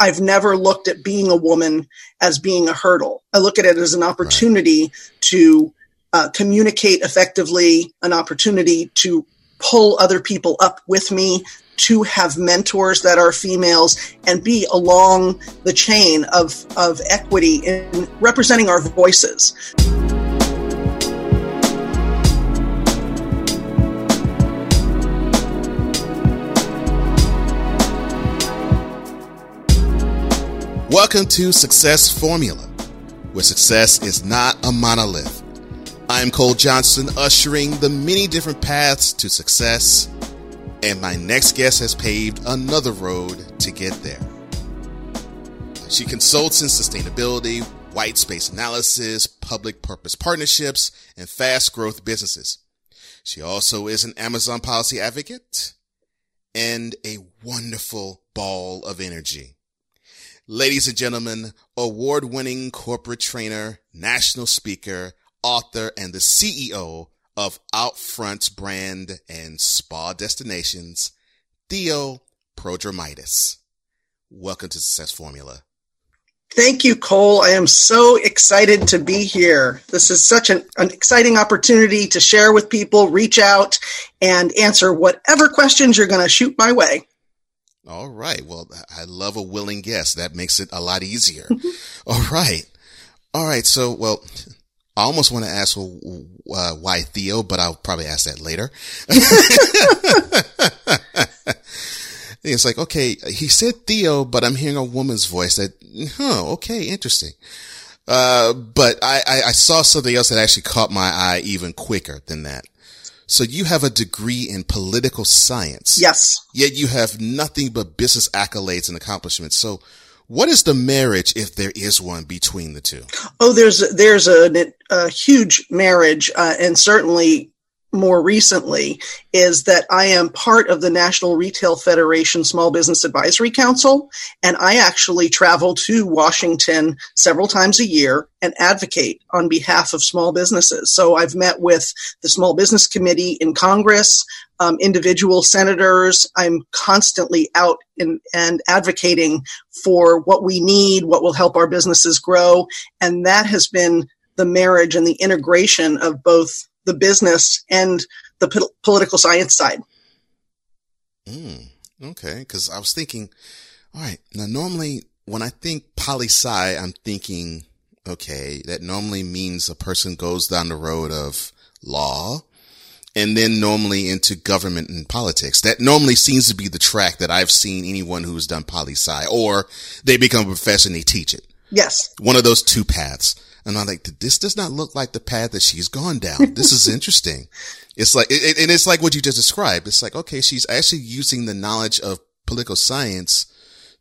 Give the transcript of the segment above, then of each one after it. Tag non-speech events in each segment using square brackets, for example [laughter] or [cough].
I've never looked at being a woman as being a hurdle. I look at it as an opportunity right. to uh, communicate effectively, an opportunity to pull other people up with me, to have mentors that are females, and be along the chain of, of equity in representing our voices. Welcome to Success Formula, where success is not a monolith. I'm Cole Johnson, ushering the many different paths to success, and my next guest has paved another road to get there. She consults in sustainability, white space analysis, public purpose partnerships, and fast growth businesses. She also is an Amazon policy advocate and a wonderful ball of energy. Ladies and gentlemen, award winning corporate trainer, national speaker, author, and the CEO of Outfront Brand and Spa Destinations, Theo Prodromitis. Welcome to Success Formula. Thank you, Cole. I am so excited to be here. This is such an, an, exciting opportunity to share with people, reach out, and answer whatever questions you're going to shoot my way. All right. Well, I love a willing guest. That makes it a lot easier. [laughs] All right. All right. So, well, I almost want to ask well, uh, why Theo, but I'll probably ask that later. [laughs] it's like, okay, he said Theo, but I'm hearing a woman's voice that, huh, okay, interesting. Uh, but I, I, I saw something else that actually caught my eye even quicker than that. So you have a degree in political science. Yes. Yet you have nothing but business accolades and accomplishments. So what is the marriage, if there is one, between the two? Oh, there's there's a, a huge marriage, uh, and certainly more recently is that I am part of the National Retail Federation Small Business Advisory Council, and I actually travel to Washington several times a year and advocate on behalf of small businesses. So I've met with the Small Business Committee in Congress, um, individual senators. I'm constantly out in, and advocating for what we need, what will help our businesses grow, and that has been the marriage and the integration of both the business and the po- political science side. Mm, okay, because I was thinking, all right, now normally when I think poli sci, I'm thinking, okay, that normally means a person goes down the road of law and then normally into government and politics. That normally seems to be the track that I've seen anyone who's done poli sci or they become a professor and they teach it. Yes. One of those two paths. And I'm like, this does not look like the path that she's gone down. This is [laughs] interesting. It's like, it, and it's like what you just described. It's like, okay, she's actually using the knowledge of political science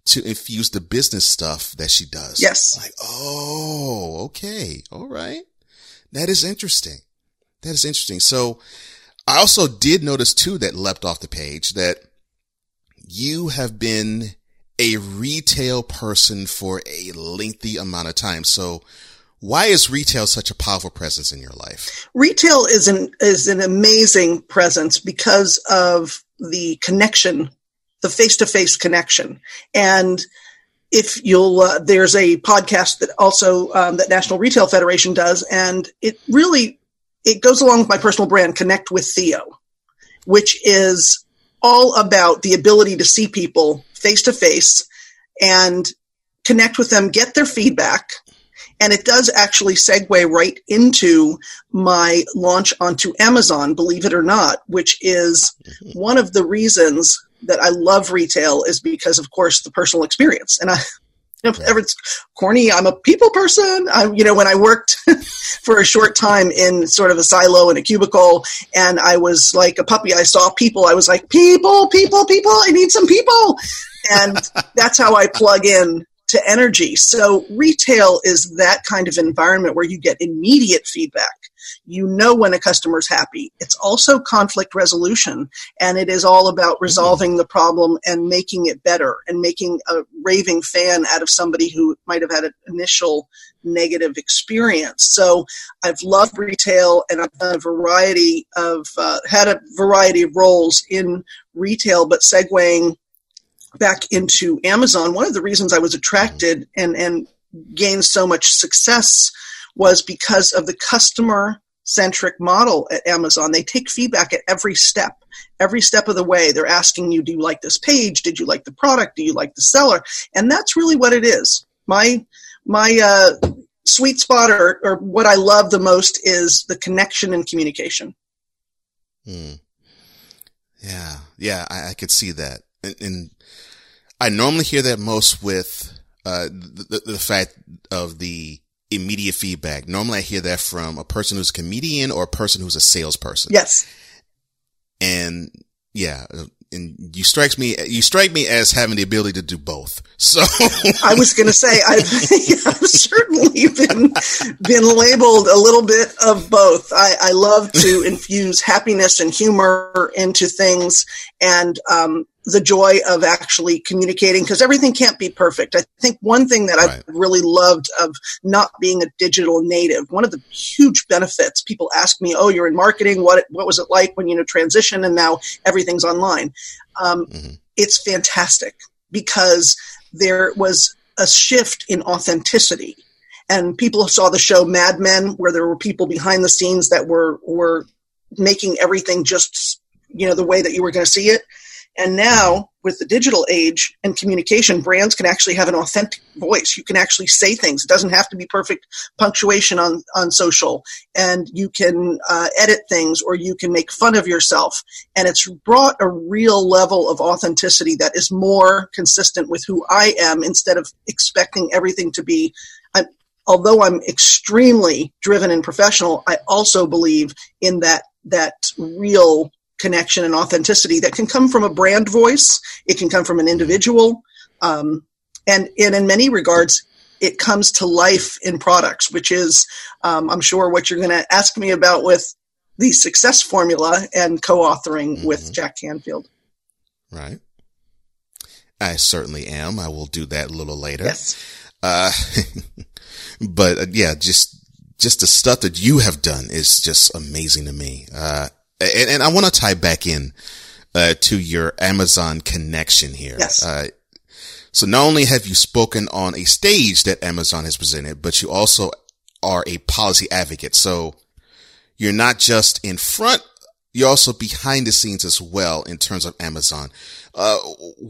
to infuse the business stuff that she does. Yes. Like, oh, okay. All right. That is interesting. That is interesting. So I also did notice too that leapt off the page that you have been a retail person for a lengthy amount of time. So why is retail such a powerful presence in your life? Retail is an is an amazing presence because of the connection, the face to face connection, and if you'll uh, there's a podcast that also um, that National Retail Federation does, and it really it goes along with my personal brand, Connect with Theo, which is all about the ability to see people face to face and connect with them, get their feedback, and it does actually segue right into my launch onto Amazon, believe it or not, which is mm-hmm. one of the reasons that I love retail is because, of course, the personal experience. And I, [laughs] you know, it's corny, I'm a people person. I, you know, when I worked [laughs] for a short time in sort of a silo in a cubicle and I was like a puppy, I saw people. I was like, people, people, people, I need some people. And [laughs] that's how I plug in to energy. So retail is that kind of environment where you get immediate feedback. You know when a customer's happy. It's also conflict resolution and it is all about mm-hmm. resolving the problem and making it better and making a raving fan out of somebody who might have had an initial negative experience. So I've loved retail and I've done a variety of, uh, had a variety of roles in retail, but segueing back into Amazon, one of the reasons I was attracted and, and gained so much success was because of the customer centric model at Amazon. They take feedback at every step, every step of the way. They're asking you, do you like this page? Did you like the product? Do you like the seller? And that's really what it is. My, my, uh, sweet spot or, or what I love the most is the connection and communication. Hmm. Yeah. Yeah. I, I could see that. And, and, I normally hear that most with, uh, the, the fact of the immediate feedback. Normally I hear that from a person who's a comedian or a person who's a salesperson. Yes. And yeah, and you strikes me, you strike me as having the ability to do both. So [laughs] I was going to say, I've, [laughs] I've, certainly been, been labeled a little bit of both. I, I love to [laughs] infuse happiness and humor into things. And, um, the joy of actually communicating because everything can't be perfect. I think one thing that right. I've really loved of not being a digital native, one of the huge benefits people ask me, Oh, you're in marketing. What, what was it like when you know transition and now everything's online? Um, mm-hmm. It's fantastic because there was a shift in authenticity and people saw the show Mad Men where there were people behind the scenes that were, were making everything just, you know, the way that you were going to see it and now, with the digital age and communication, brands can actually have an authentic voice. You can actually say things. It doesn't have to be perfect punctuation on, on social. And you can uh, edit things or you can make fun of yourself. And it's brought a real level of authenticity that is more consistent with who I am instead of expecting everything to be. I, although I'm extremely driven and professional, I also believe in that that real connection and authenticity that can come from a brand voice. It can come from an individual. Um, and, and in many regards, it comes to life in products, which is, um, I'm sure, what you're going to ask me about with the success formula and co-authoring mm-hmm. with Jack Canfield. Right. I certainly am. I will do that a little later. Yes. Uh, [laughs] but uh, yeah, just, just the stuff that you have done is just amazing to me. Uh, and, and I want to tie back in uh, to your Amazon connection here. Yes. Uh, so not only have you spoken on a stage that Amazon has presented, but you also are a policy advocate. So you're not just in front, you're also behind the scenes as well in terms of Amazon. Uh,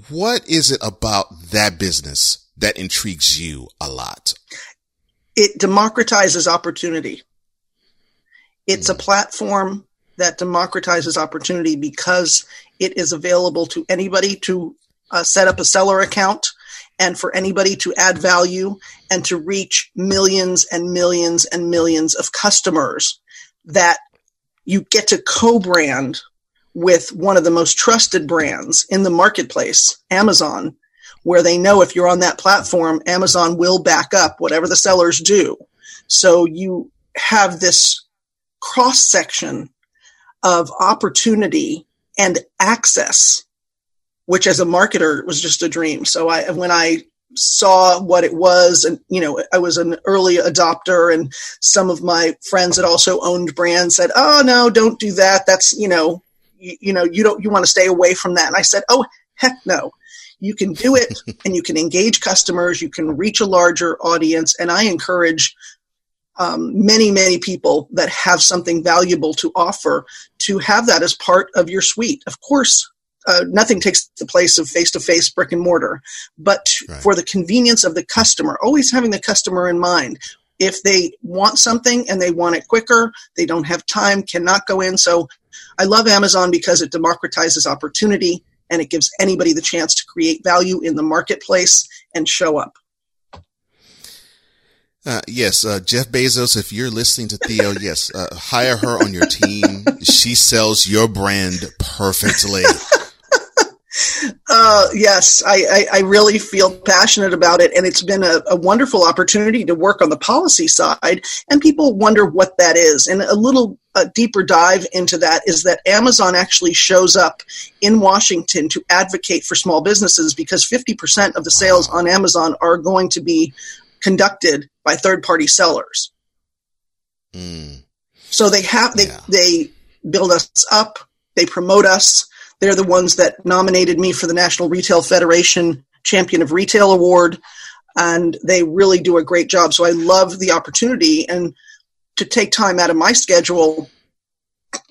what is it about that business that intrigues you a lot? It democratizes opportunity. It's mm. a platform that democratizes opportunity because it is available to anybody to uh, set up a seller account and for anybody to add value and to reach millions and millions and millions of customers that you get to co-brand with one of the most trusted brands in the marketplace, Amazon, where they know if you're on that platform, Amazon will back up whatever the sellers do. So you have this cross section of opportunity and access, which as a marketer was just a dream. So I, when I saw what it was and you know i was an early adopter and some of my friends that also owned brands said oh no don't do that. That's you know you, you know you don't you want to stay away from that. And i said oh heck no. You can do it [laughs] and you can engage customers. You can reach a larger audience. And i encourage um, many, many people that have something valuable to offer to have that as part of your suite. Of course, uh, nothing takes the place of face to face brick and mortar, but right. for the convenience of the customer, always having the customer in mind. If they want something and they want it quicker, they don't have time, cannot go in. So I love Amazon because it democratizes opportunity and it gives anybody the chance to create value in the marketplace and show up. Uh, yes, uh, Jeff Bezos, if you're listening to Theo, [laughs] yes, uh, hire her on your team. she sells your brand perfectly. [laughs] Uh, yes, I, I, I, really feel passionate about it, and it's been a, a, wonderful opportunity to work on the policy side. And people wonder what that is. And a little a deeper dive into that is that Amazon actually shows up in Washington to advocate for small businesses because 50% of the sales on Amazon are going to be conducted by third party sellers. Mm. So they have they yeah. they build us up, they promote us, They're the ones that nominated me for the National Retail Federation Champion of Retail Award, and they really do a great job. So I love the opportunity and to take time out of my schedule,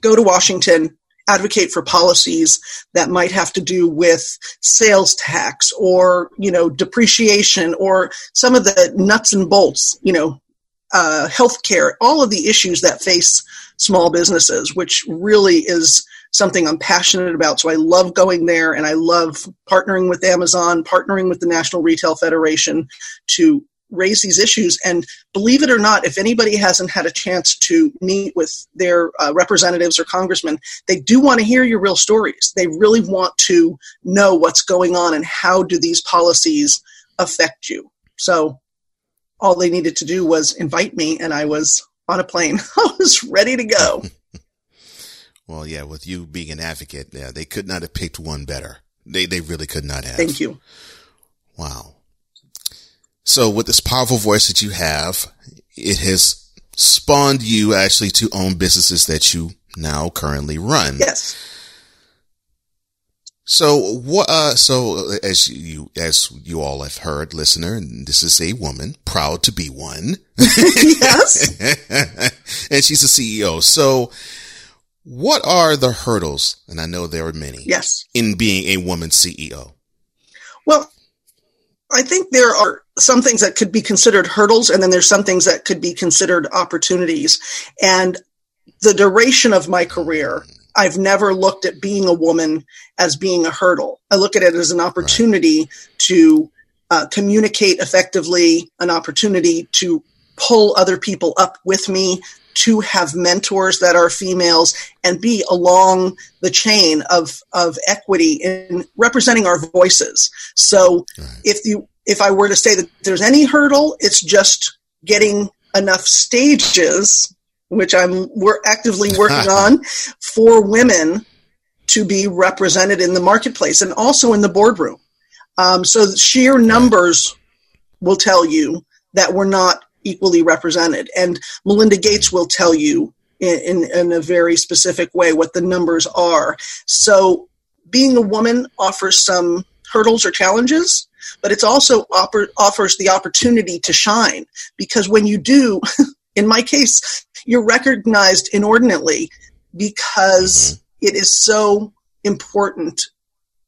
go to Washington, advocate for policies that might have to do with sales tax or you know depreciation or some of the nuts and bolts you know uh, healthcare all of the issues that face small businesses which really is something i'm passionate about. So i love going there and i love partnering with amazon partnering with the national retail federation to raise these issues. And believe it or not, if anybody hasn't had a chance to meet with their uh, representatives or congressmen, they do want to hear your real stories. They really want to know what's going on and how do these policies affect you. So all they needed to do was invite me, and I was on a plane. [laughs] I was ready to go. [laughs] well, yeah, with you being an advocate, yeah, they could not have picked one better. They they really could not have. Thank you. Wow. So with this powerful voice that you have, it has spawned you actually to own businesses that you now currently run. Yes. So what? Uh, so as you as you all have heard, listener, and this is a woman proud to be one. yes. [laughs] and she's a CEO. So, what are the hurdles? And I know there are many. Yes. In being a woman CEO. Well, I think there are some things that could be considered hurdles, and then there's some things that could be considered opportunities. And the duration of my career, I've never looked at being a woman as being a hurdle. I look at it as an opportunity right. to uh, communicate effectively, an opportunity to pull other people up with me, to have mentors that are females and be along the chain of, of equity in representing our voices. So right. if you, if I were to say that there's any hurdle, it's just getting enough stages, which I'm we're actively working [laughs] on for women to be represented in the marketplace and also in the boardroom. Um, so sheer numbers will tell you that we're not equally represented. And Melinda Gates will tell you in, in, in a very specific way what the numbers are. So being a woman offers some hurdles or challenges, but it's also offer, offers the opportunity to shine because when you do, [laughs] in my case, you're recognized inordinately because mm-hmm. it is so important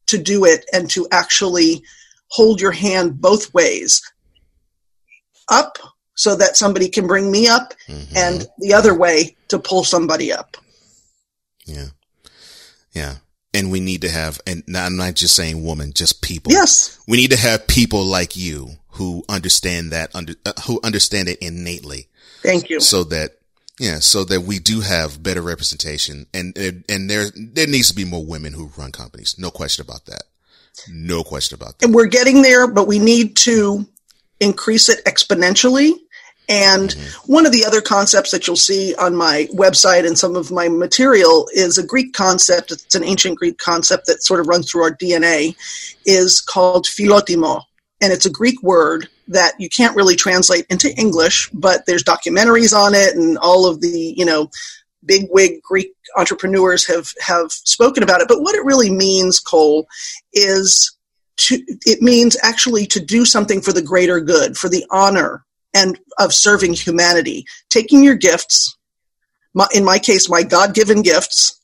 to do it and to actually hold your hand both ways up so that somebody can bring me up mm-hmm. and the other way to pull somebody up. Yeah. Yeah. And we need to have, and I'm not just saying woman, just people. Yes. We need to have people like you who understand that, under, uh, who understand it innately. Thank you. So that, yeah, so that we do have better representation and, and there, there needs to be more women who run companies. No question about that. No question about that. And we're getting there, but we need to increase it exponentially and mm-hmm. one of the other concepts that you'll see on my website and some of my material is a Greek concept. It's an ancient Greek concept that sort of runs through our DNA, is called philotimo. And it's a Greek word that you can't really translate into English, but there's documentaries on it and all of the, you know, big wig Greek entrepreneurs have, have spoken about it. But what it really means, Cole, is to, it means actually to do something for the greater good, for the honor and of serving humanity, taking your gifts, my, in my case, my God given gifts,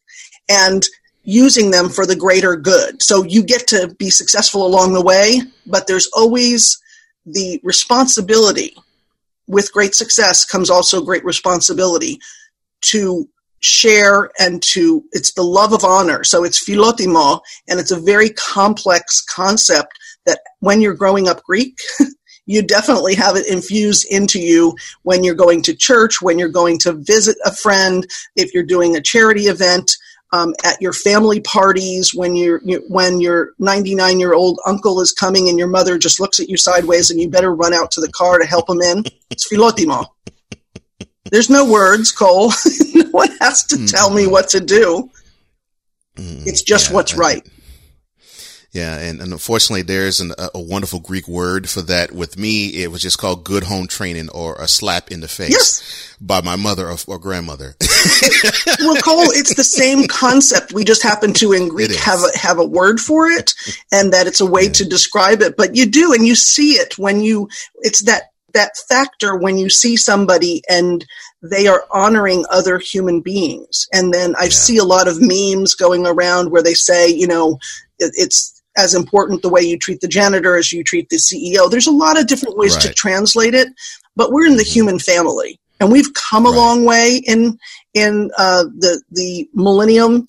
and using them for the greater good. So you get to be successful along the way, but there's always the responsibility. With great success comes also great responsibility to share and to, it's the love of honor. So it's philotimo, and it's a very complex concept that when you're growing up Greek, [laughs] you definitely have it infused into you when you're going to church, when you're going to visit a friend, if you're doing a charity event, um, at your family parties, when you're you, when your 99 year old uncle is coming and your mother just looks at you sideways and you better run out to the car to help him in. It's philotimo. There's no words, Cole. [laughs] no one has to tell me what to do. Mm, it's just yeah, what's right. Yeah, and, and unfortunately, there's an, a, a, wonderful Greek word for that. With me, it was just called good home training or a slap in the face yes. by my mother or, or grandmother. [laughs] well, Cole, it's the same concept. We just happen to in Greek have a, have a word for it, and that it's a way yeah. to describe it. But you do, and you see it when you. It's that that factor when you see somebody and they are honoring other human beings. And then I yeah. see a lot of memes going around where they say, you know, it's as important the way you treat the janitor as you treat the CEO. There's a lot of different ways right. to translate it, but we're in the mm-hmm. human family, and we've come a right. long way in in uh, the the millennium,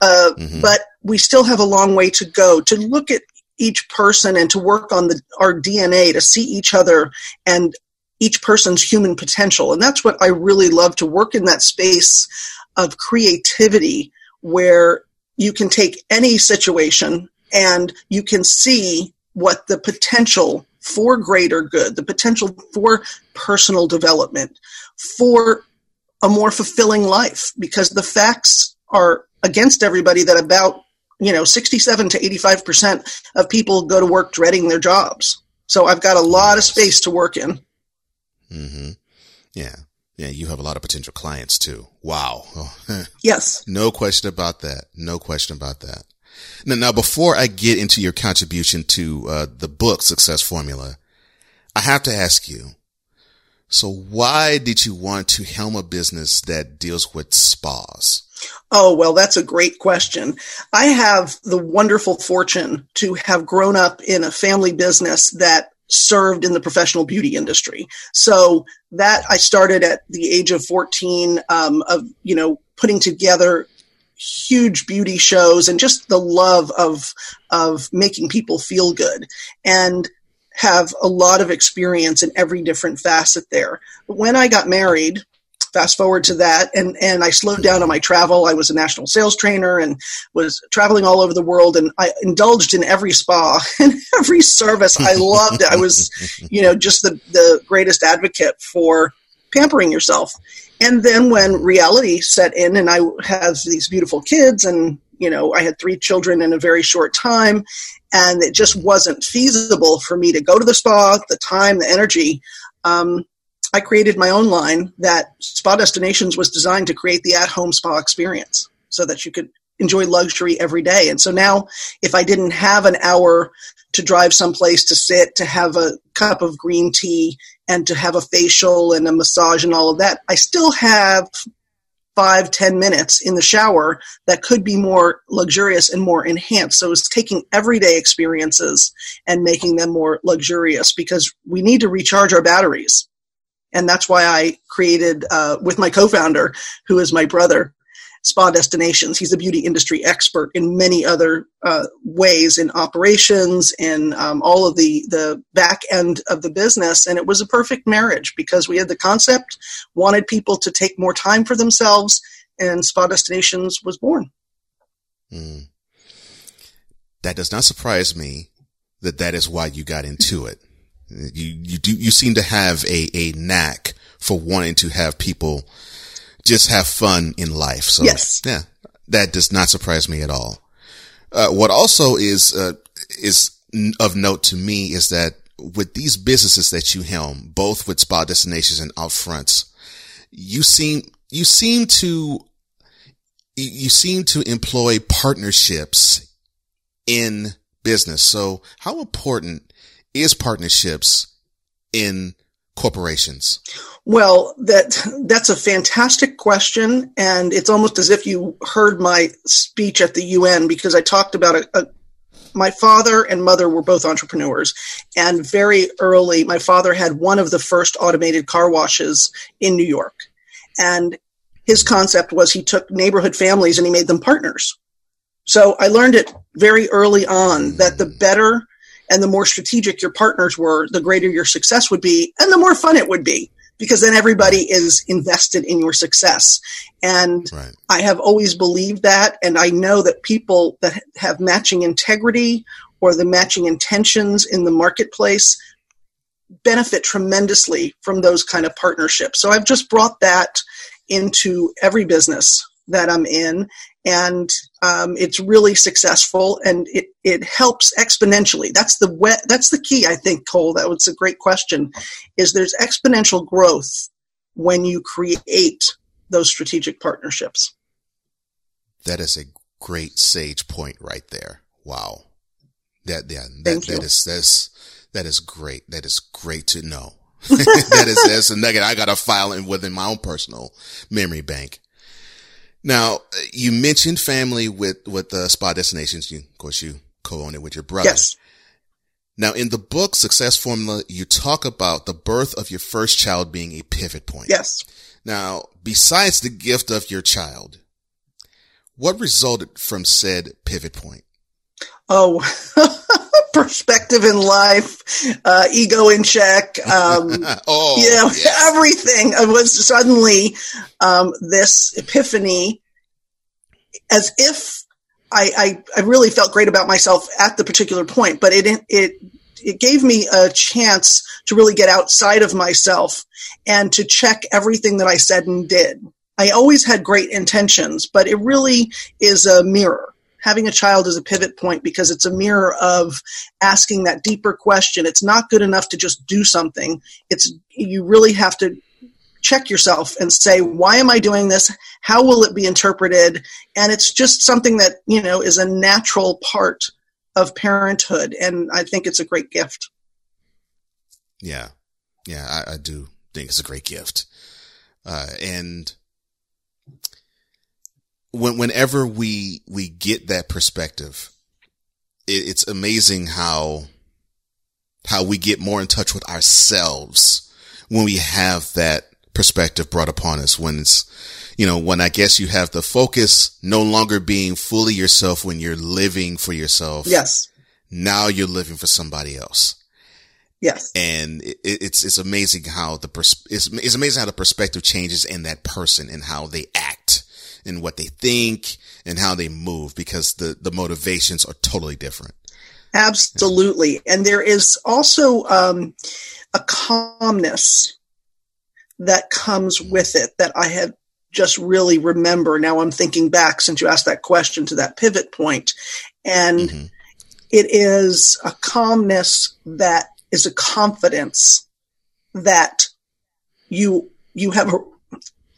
uh, mm-hmm. but we still have a long way to go to look at each person and to work on the our DNA to see each other and each person's human potential. And that's what I really love to work in that space of creativity where you can take any situation and you can see what the potential for greater good, the potential for personal development, for a more fulfilling life, because the facts are against everybody that about you know 67 to 85 percent of people go to work dreading their jobs. So I've got a lot of space to work in. Mm-hmm. Yeah. Yeah, you have a lot of potential clients too. Wow. [laughs] yes. No question about that. No question about that. Now, now before I get into your contribution to uh, the book Success Formula, I have to ask you. So why did you want to helm a business that deals with spas? Oh, well, that's a great question. I have the wonderful fortune to have grown up in a family business that served in the professional beauty industry. So that I started at the age of 14 um, of, you know, putting together huge beauty shows and just the love of of making people feel good and have a lot of experience in every different facet there. But when I got married, fast forward to that and and I slowed down on my travel. I was a national sales trainer and was traveling all over the world and I indulged in every spa [laughs] and every service. I loved it. I was, [laughs] you know, just the the greatest advocate for pampering yourself. And then when reality set in and I have these beautiful kids and you know, I had three children in a very short time and it just wasn't feasible for me to go to the spa, the time, the energy. Um, I created my own line that Spa Destinations was designed to create the at home spa experience so that you could enjoy luxury every day. And so now, if I didn't have an hour to drive someplace to sit, to have a cup of green tea, and to have a facial and a massage and all of that, I still have five, ten minutes in the shower that could be more luxurious and more enhanced. So it's taking everyday experiences and making them more luxurious because we need to recharge our batteries. And that's why I created, uh, with my co founder, who is my brother, Spa Destinations. He's a beauty industry expert in many other uh, ways in operations in um, all of the the back end of the business. And it was a perfect marriage because we had the concept, wanted people to take more time for themselves, and Spa Destinations was born. Mm. That does not surprise me that that is why you got into it. You you do you seem to have a a knack for wanting to have people just have fun in life. So yes. yeah, that does not surprise me at all. Uh, what also is, uh, is of note to me is that with these businesses that you helm, both with spa destinations and outfronts, you seem, you seem to, you seem to employ partnerships in business. So how important is partnerships in corporations? Well, that that's a fantastic question, and it's almost as if you heard my speech at the UN because I talked about a, a uh, my father and mother were both entrepreneurs, and very early, my father had one of the first automated car washes in New York, and his concept was he took neighborhood families and he made them partners. So I learned it very early on that the mm. better and the more strategic your partners were, the greater your success would be, and the more fun it would be because then everybody is invested in your success. And right. I have always believed that. And I know that people that have matching integrity or the matching intentions in the marketplace benefit tremendously from those kind of partnerships. So I've just brought that into every business that I'm in. And um, it's really successful and it, it helps exponentially. That's the we- that's the key i think cole that was a great question is there's exponential growth when you create those strategic partnerships. That is a great sage point right there. Wow. That yeah that, that is that's that is great. That is great to know. [laughs] That is that's a nugget i got to file in within my own personal memory bank now, uh, you mentioned family with, with the spa destinations. You, of course, you co-own it with your brother. Yes. Now, in the book Success Formula, you talk about the birth of your first child being a pivot point. Yes. Now, besides the gift of your child, what resulted from said pivot point? Oh, [laughs] perspective in life, uh, ego in check. Um, [laughs] oh, you know, yes. everything it was suddenly um, this epiphany, as if I, I, I really felt great about myself at the particular point, but it it it gave me a chance to really get outside of myself and to check everything that I said and did. I always had great intentions, but it really is a mirror having a child is a pivot point because it's a mirror of asking that deeper question. It's not good enough to just do something. It's you really have to check yourself and say, why am I doing this? How will it be interpreted? And it's just something that, you know, is a natural part of parenthood. And I think it's a great gift. Yeah. Yeah, I, I do think it's a great gift. Uh, and when, whenever we, we get that perspective, it, it's amazing how, how we get more in touch with ourselves when we have that perspective brought upon us. When it's, you know, when I guess you have the focus no longer being fully yourself when you're living for yourself. Yes. Now you're living for somebody else. Yes. And it, it's, it's amazing how the, pers- it's, it's amazing how the perspective changes in that person and how they act and what they think and how they move because the, the motivations are totally different. Absolutely. And there is also um, a calmness that comes with it that I had just really remember. Now I'm thinking back since you asked that question to that pivot point, and mm-hmm. it is a calmness that is a confidence that you you have a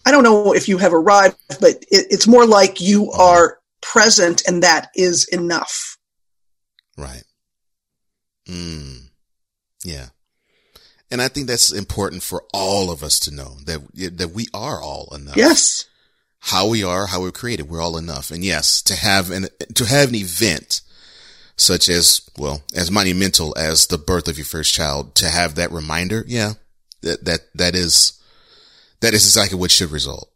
I don't know if you have arrived, but it, it's more like you are present and that is enough. Right. Mm. Yeah. And I think that's important for all of us to know that, that we are all enough. Yes. How we are, how we're created, we're all enough. And yes, to have an, to have an event such as, well, as monumental as the birth of your first child, to have that reminder, yeah, that, that, that is, that is exactly what should result.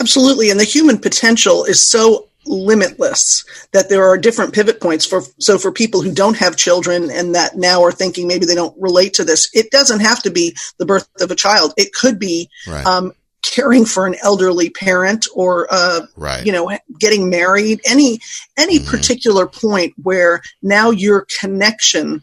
Absolutely. And the human potential is so limitless that there are different pivot points for so for people who don't have children and that now are thinking maybe they don't relate to this it doesn't have to be the birth of a child it could be right. um, caring for an elderly parent or uh, right. you know getting married any any mm-hmm. particular point where now your connection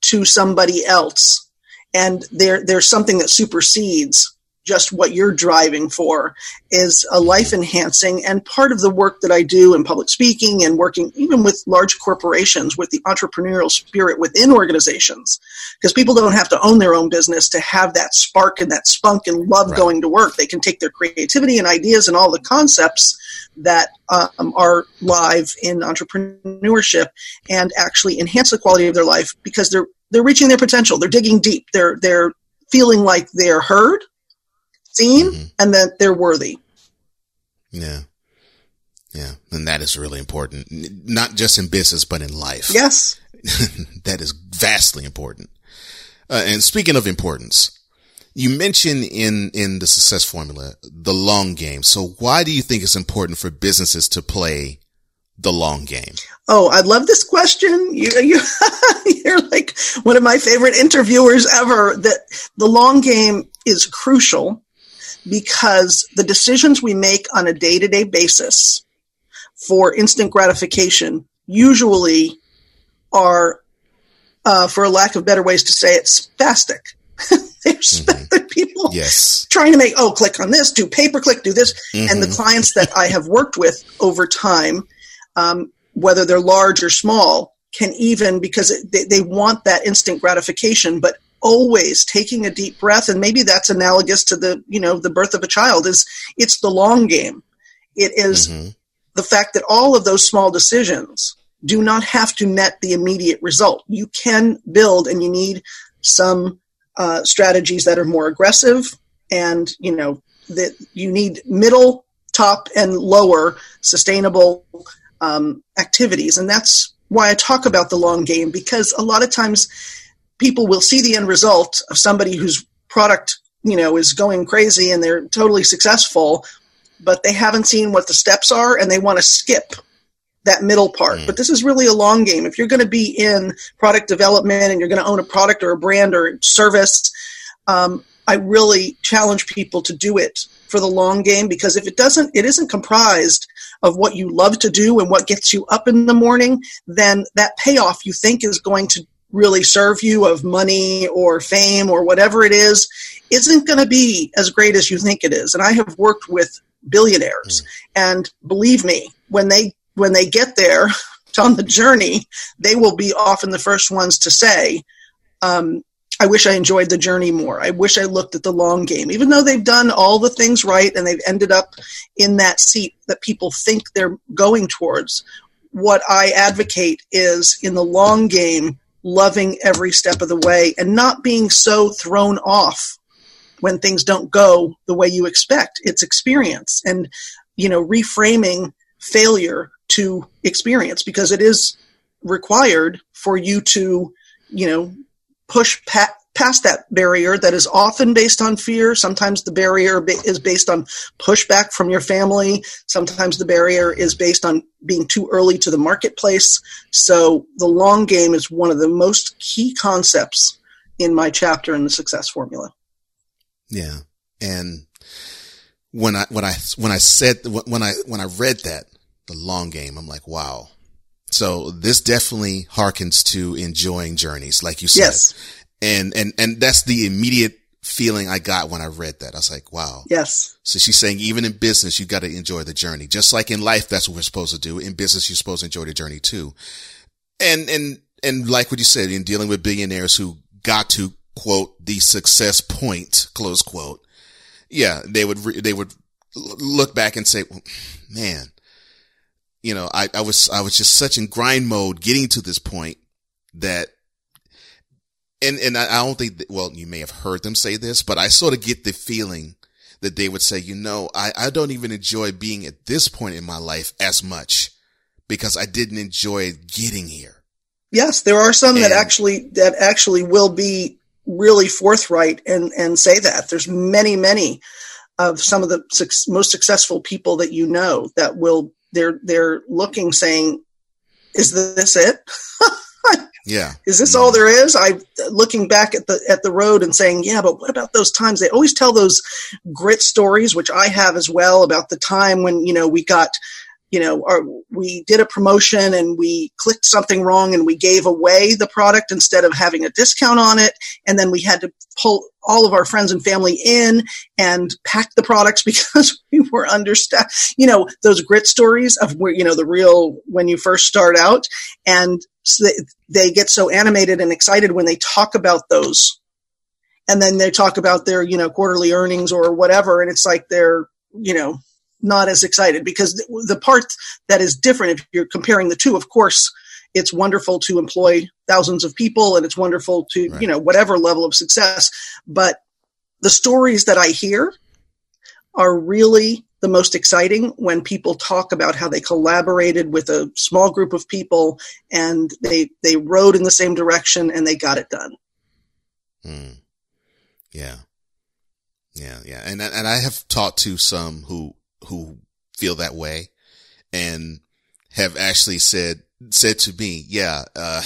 to somebody else and there there's something that supersedes just what you're driving for is a life enhancing and part of the work that I do in public speaking and working even with large corporations with the entrepreneurial spirit within organizations. Because people don't have to own their own business to have that spark and that spunk and love right. going to work. They can take their creativity and ideas and all the concepts that um, are live in entrepreneurship and actually enhance the quality of their life because they're they're reaching their potential. They're digging deep. They're they're feeling like they're heard seen mm-hmm. and that they're worthy. Yeah. Yeah. And that is really important, not just in business, but in life. Yes. [laughs] that is vastly important. Uh, and speaking of importance, you mentioned in, in the success formula, the long game. So why do you think it's important for businesses to play the long game? Oh, I love this question. You, [laughs] you, you're like one of my favorite interviewers ever. That the long game is crucial because the decisions we make on a day to day basis for instant gratification usually are, uh, for a lack of better ways to say it, spastic. [laughs] There's mm-hmm. people yes. trying to make, oh, click on this, do pay per click, do this. Mm-hmm. And the mm-hmm. clients that I have worked with over time, um, whether they're large or small, can even, because they, they want that instant gratification, but always taking a deep breath. And maybe that's analogous to the, you know, the birth of a child is it's the long game. It is mm-hmm. the fact that all of those small decisions do not have to net the immediate result. You can build and you need some uh, strategies that are more aggressive and you know that you need middle top and lower sustainable um, activities and that's why i talk about the long game because a lot of times people will see the end result of somebody whose product you know is going crazy and they're totally successful but they haven't seen what the steps are and they want to skip that middle part. Mm. But this is really a long game. If you're going to be in product development and you're going to own a product or a brand or service, um, I really challenge people to do it for the long game because if it doesn't, it isn't comprised of what you love to do and what gets you up in the morning, then that payoff you think is going to really serve you of money or fame or whatever it is isn't going to be as great as you think it is. And I have worked with billionaires, mm. and believe me, when they when they get there [laughs] on the journey, they will be often the first ones to say, um, I wish I enjoyed the journey more. I wish I looked at the long game. Even though they've done all the things right and they've ended up in that seat that people think they're going towards, what I advocate is in the long game, loving every step of the way and not being so thrown off when things don't go the way you expect. It's experience and, you know, reframing failure to experience because it is required for you to, you know, push pa- past that barrier that is often based on fear. Sometimes the barrier is based on pushback from your family. Sometimes the barrier is based on being too early to the marketplace. So the long game is one of the most key concepts in my chapter in the success formula. Yeah. And when I, when I, when I said, when I, when I read that, the long game. I'm like, wow. So this definitely harkens to enjoying journeys, like you said. Yes. And, and, and that's the immediate feeling I got when I read that. I was like, wow. Yes. So she's saying even in business, you got to enjoy the journey. Just like in life, that's what we're supposed to do. In business, you're supposed to enjoy the journey too. And, and, and like what you said, in dealing with billionaires who got to quote the success point, close quote. Yeah. They would, re- they would look back and say, well, man, you know, I, I was, I was just such in grind mode getting to this point that, and, and I, don't think, that, well, you may have heard them say this, but I sort of get the feeling that they would say, you know, I, I don't even enjoy being at this point in my life as much because I didn't enjoy getting here. Yes, there are some and, that actually, that actually will be really forthright and, and say that. There's many, many of some of the su- most successful people that you know that will they're they're looking saying is this it [laughs] yeah is this all there is i looking back at the at the road and saying yeah but what about those times they always tell those grit stories which i have as well about the time when you know we got you know, our, we did a promotion and we clicked something wrong and we gave away the product instead of having a discount on it. And then we had to pull all of our friends and family in and pack the products [laughs] because we were understaffed. You know, those grit stories of where, you know, the real, when you first start out and so they, they get so animated and excited when they talk about those. And then they talk about their, you know, quarterly earnings or whatever. And it's like they're, you know, not as excited because the part that is different if you're comparing the two of course it's wonderful to employ thousands of people and it's wonderful to right. you know whatever level of success but the stories that i hear are really the most exciting when people talk about how they collaborated with a small group of people and they they rode in the same direction and they got it done. Mm. yeah. Yeah yeah. And and i have talked to some who who feel that way and have actually said, said to me, yeah, uh,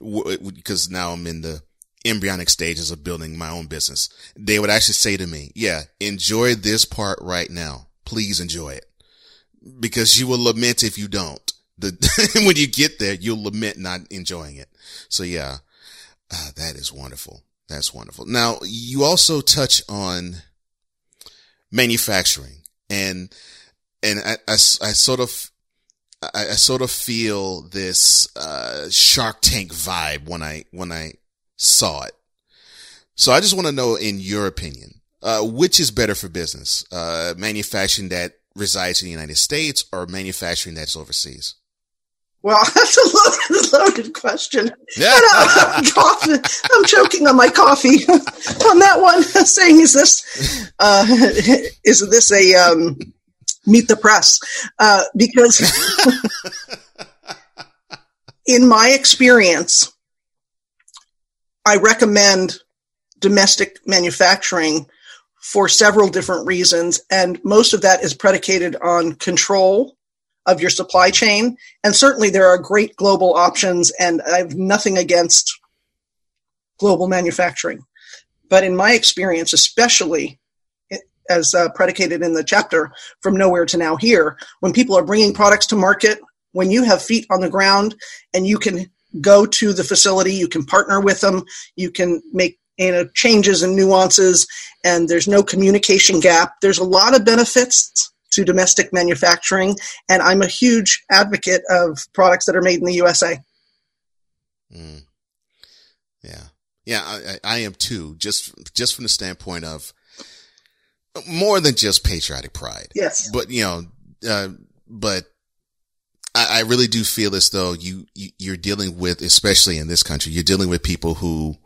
[laughs] because now I'm in the embryonic stages of building my own business. They would actually say to me, yeah, enjoy this part right now. Please enjoy it because you will lament if you don't. The, [laughs] when you get there, you'll lament not enjoying it. So yeah, uh, that is wonderful. That's wonderful. Now you also touch on manufacturing and, and I, I, I sort of, I, I, sort of feel this, uh, Shark Tank vibe when I, when I saw it. So I just want to know, in your opinion, uh, which is better for business, uh, manufacturing that resides in the United States or manufacturing that's overseas? Well, [laughs] that's a loaded, [laughs] loaded question. Yeah. I'm, [laughs] I'm choking on my coffee on that one, saying, "Is this uh, is this a um, meet the press?" Uh, because in my experience, I recommend domestic manufacturing for several different reasons. And most of that is predicated on control of your supply chain. And certainly there are great global options, and I have nothing against global manufacturing. But in my experience, especially as uh, predicated in the chapter from nowhere to now here, when people are bringing products to market, when you have feet on the ground and you can go to the facility, you can partner with them, you can make you know changes and nuances and there's no communication gap. There's a lot of benefits to domestic manufacturing and i'm a huge advocate of products that are made in the usa mm. yeah. Yeah I, I am too just just from the standpoint of more than just patriotic pride. Yes. But you know uh, but I, I really do feel as though you, you you're dealing with especially in this country you're dealing with people who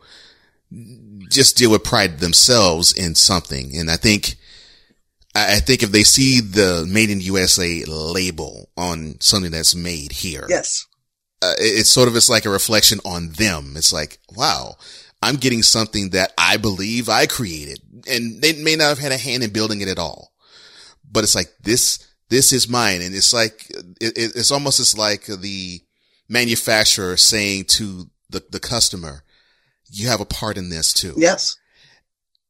just deal with pride themselves in something. And I think, I think if they see the made in USA label on something that's made here. Yes. Uh, it's sort of, it's like a reflection on them. It's like, wow, I'm getting something that I believe I created and they may not have had a hand in building it at all, but it's like this, this is mine. And it's like, it, it's almost as like the manufacturer saying to the, the customer, you have a part in this too. Yes.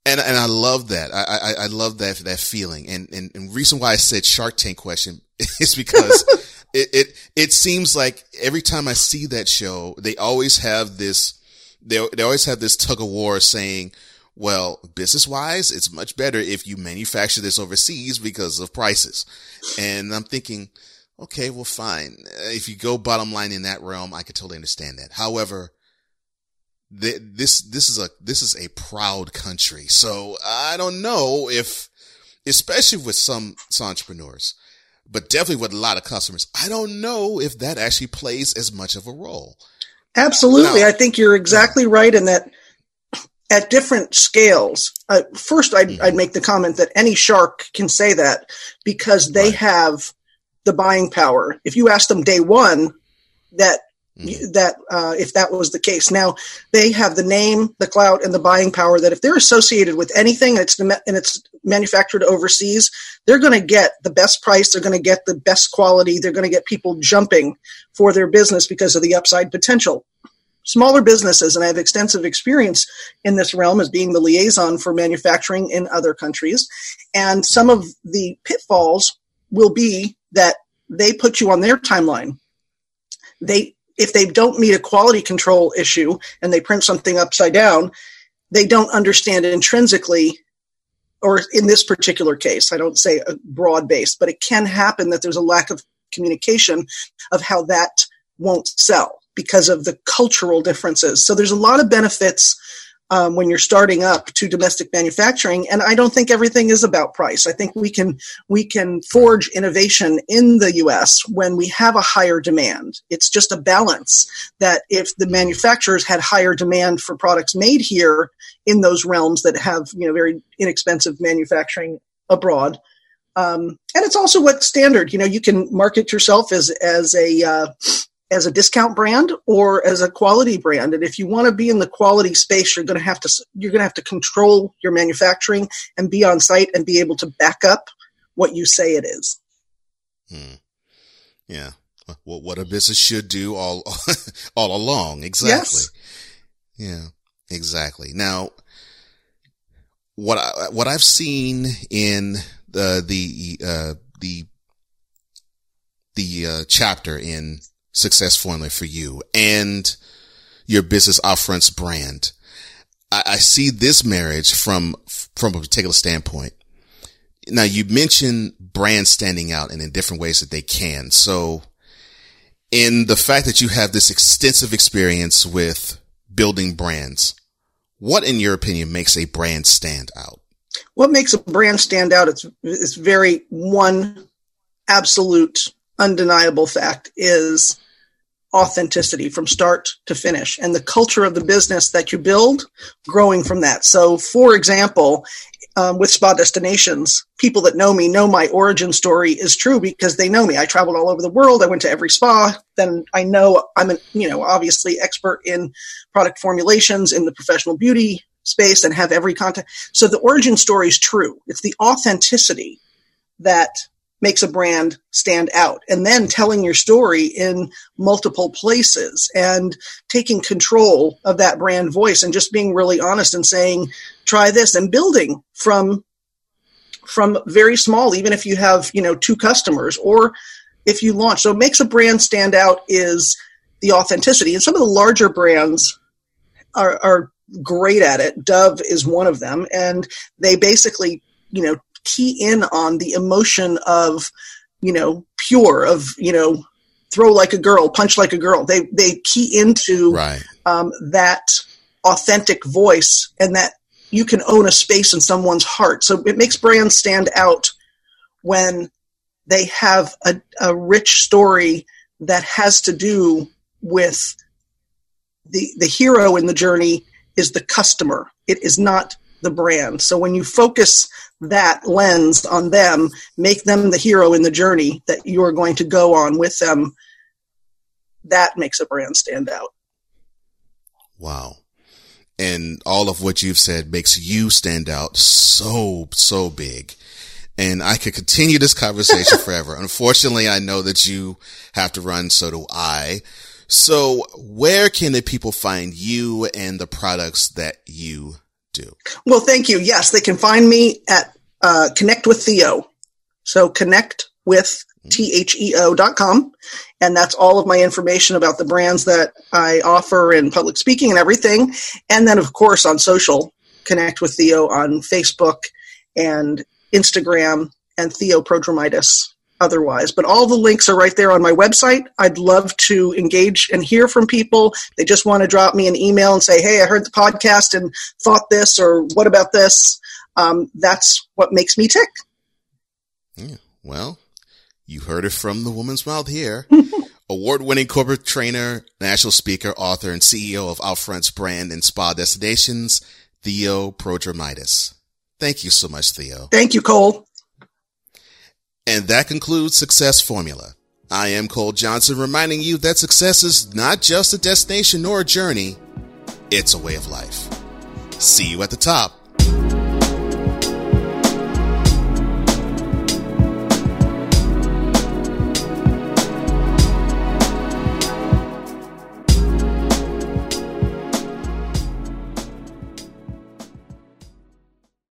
And, and I love that. I, I, I love that, that feeling. And, and, and reason why I said Shark Tank question [laughs] is because [laughs] it, it, it seems like every time I see that show, they always have this, they, they always have this tug of war saying, well, business wise, it's much better if you manufacture this overseas because of prices. And I'm thinking, okay, well, fine. If you go bottom line in that realm, I could totally understand that. However, this this is a this is a proud country. So I don't know if, especially with some, some entrepreneurs, but definitely with a lot of customers, I don't know if that actually plays as much of a role. Absolutely, now, I think you're exactly right in that. At different scales, uh, first I'd, mm-hmm. I'd, make the comment that any shark can say that because they right. have the buying power. If you ask them day one that Mm-hmm. that uh, if that was the case. Now they have the name, the clout, and the buying power. That if they're associated with anything and it's and it's manufactured overseas, they're going to get the best price. They're going to get the best quality. They're going to get people jumping for their business because of the upside potential. Smaller businesses, and I have extensive experience in this realm as being the liaison for manufacturing in other countries. And some of the pitfalls will be that they put you on their timeline. They if they don't meet a quality control issue and they print something upside down, they don't understand intrinsically, or in this particular case, I don't say a broad base, but it can happen that there's a lack of communication of how that won't sell because of the cultural differences. So there's a lot of benefits um, when you're starting up to domestic manufacturing. And I don't think everything is about price. I think we can we can forge innovation in the U.S. when we have a higher demand. It's just a balance that if the manufacturers had higher demand for products made here in those realms that have you know very inexpensive manufacturing abroad. Um, and it's also what standard you know you can market yourself as as a uh, as a discount brand or as a quality brand. And if you want to be in the quality space, you're going to have to you're going to have to control your manufacturing and be on site and be able to back up what you say it is. Hmm. Yeah. Well, what a business should do all [laughs] all along. Exactly. Yes. Yeah. Exactly. Now, what I, what I've seen in the the uh, the the uh, chapter in success formula for you and your business upfronts brand. I, I see this marriage from, from a particular standpoint. Now you mentioned brands standing out and in different ways that they can. So in the fact that you have this extensive experience with building brands, what in your opinion makes a brand stand out? What makes a brand stand out? It's, it's very one absolute undeniable fact is authenticity from start to finish and the culture of the business that you build growing from that. So, for example, um, with spa destinations, people that know me know my origin story is true because they know me. I traveled all over the world. I went to every spa. Then I know I'm, an, you know, obviously expert in product formulations in the professional beauty space and have every contact. So the origin story is true. It's the authenticity that makes a brand stand out. And then telling your story in multiple places and taking control of that brand voice and just being really honest and saying try this and building from from very small even if you have you know two customers or if you launch. So makes a brand stand out is the authenticity. And some of the larger brands are, are great at it. Dove is one of them. And they basically you know key in on the emotion of, you know, pure, of, you know, throw like a girl, punch like a girl. They, they key into right. um, that authentic voice and that you can own a space in someone's heart. So it makes brands stand out when they have a, a rich story that has to do with the the hero in the journey is the customer. It is not the brand. So when you focus that lens on them, make them the hero in the journey that you're going to go on with them, that makes a brand stand out. Wow. And all of what you've said makes you stand out so, so big. And I could continue this conversation [laughs] forever. Unfortunately, I know that you have to run. So do I. So where can the people find you and the products that you do? Well, thank you. Yes, they can find me at uh, Connect with Theo. So connect with T-H-E-O.com. And that's all of my information about the brands that I offer in public speaking and everything. And then, of course, on social, connect with Theo on Facebook and Instagram and Theo Prodromitis otherwise. But all the links are right there on my website. I'd love to engage and hear from people. They just want to drop me an email and say, hey, I heard the podcast and thought this, or what about this? Um, that's what makes me tick. Yeah, well, you heard it from the woman's mouth here. [laughs] Award winning corporate trainer, national speaker, author, and CEO of Outfront's brand and spa destinations, Theo Prodromitis. Thank you so much, Theo. Thank you, Cole. And that concludes Success Formula. I am Cole Johnson reminding you that success is not just a destination nor a journey, it's a way of life. See you at the top.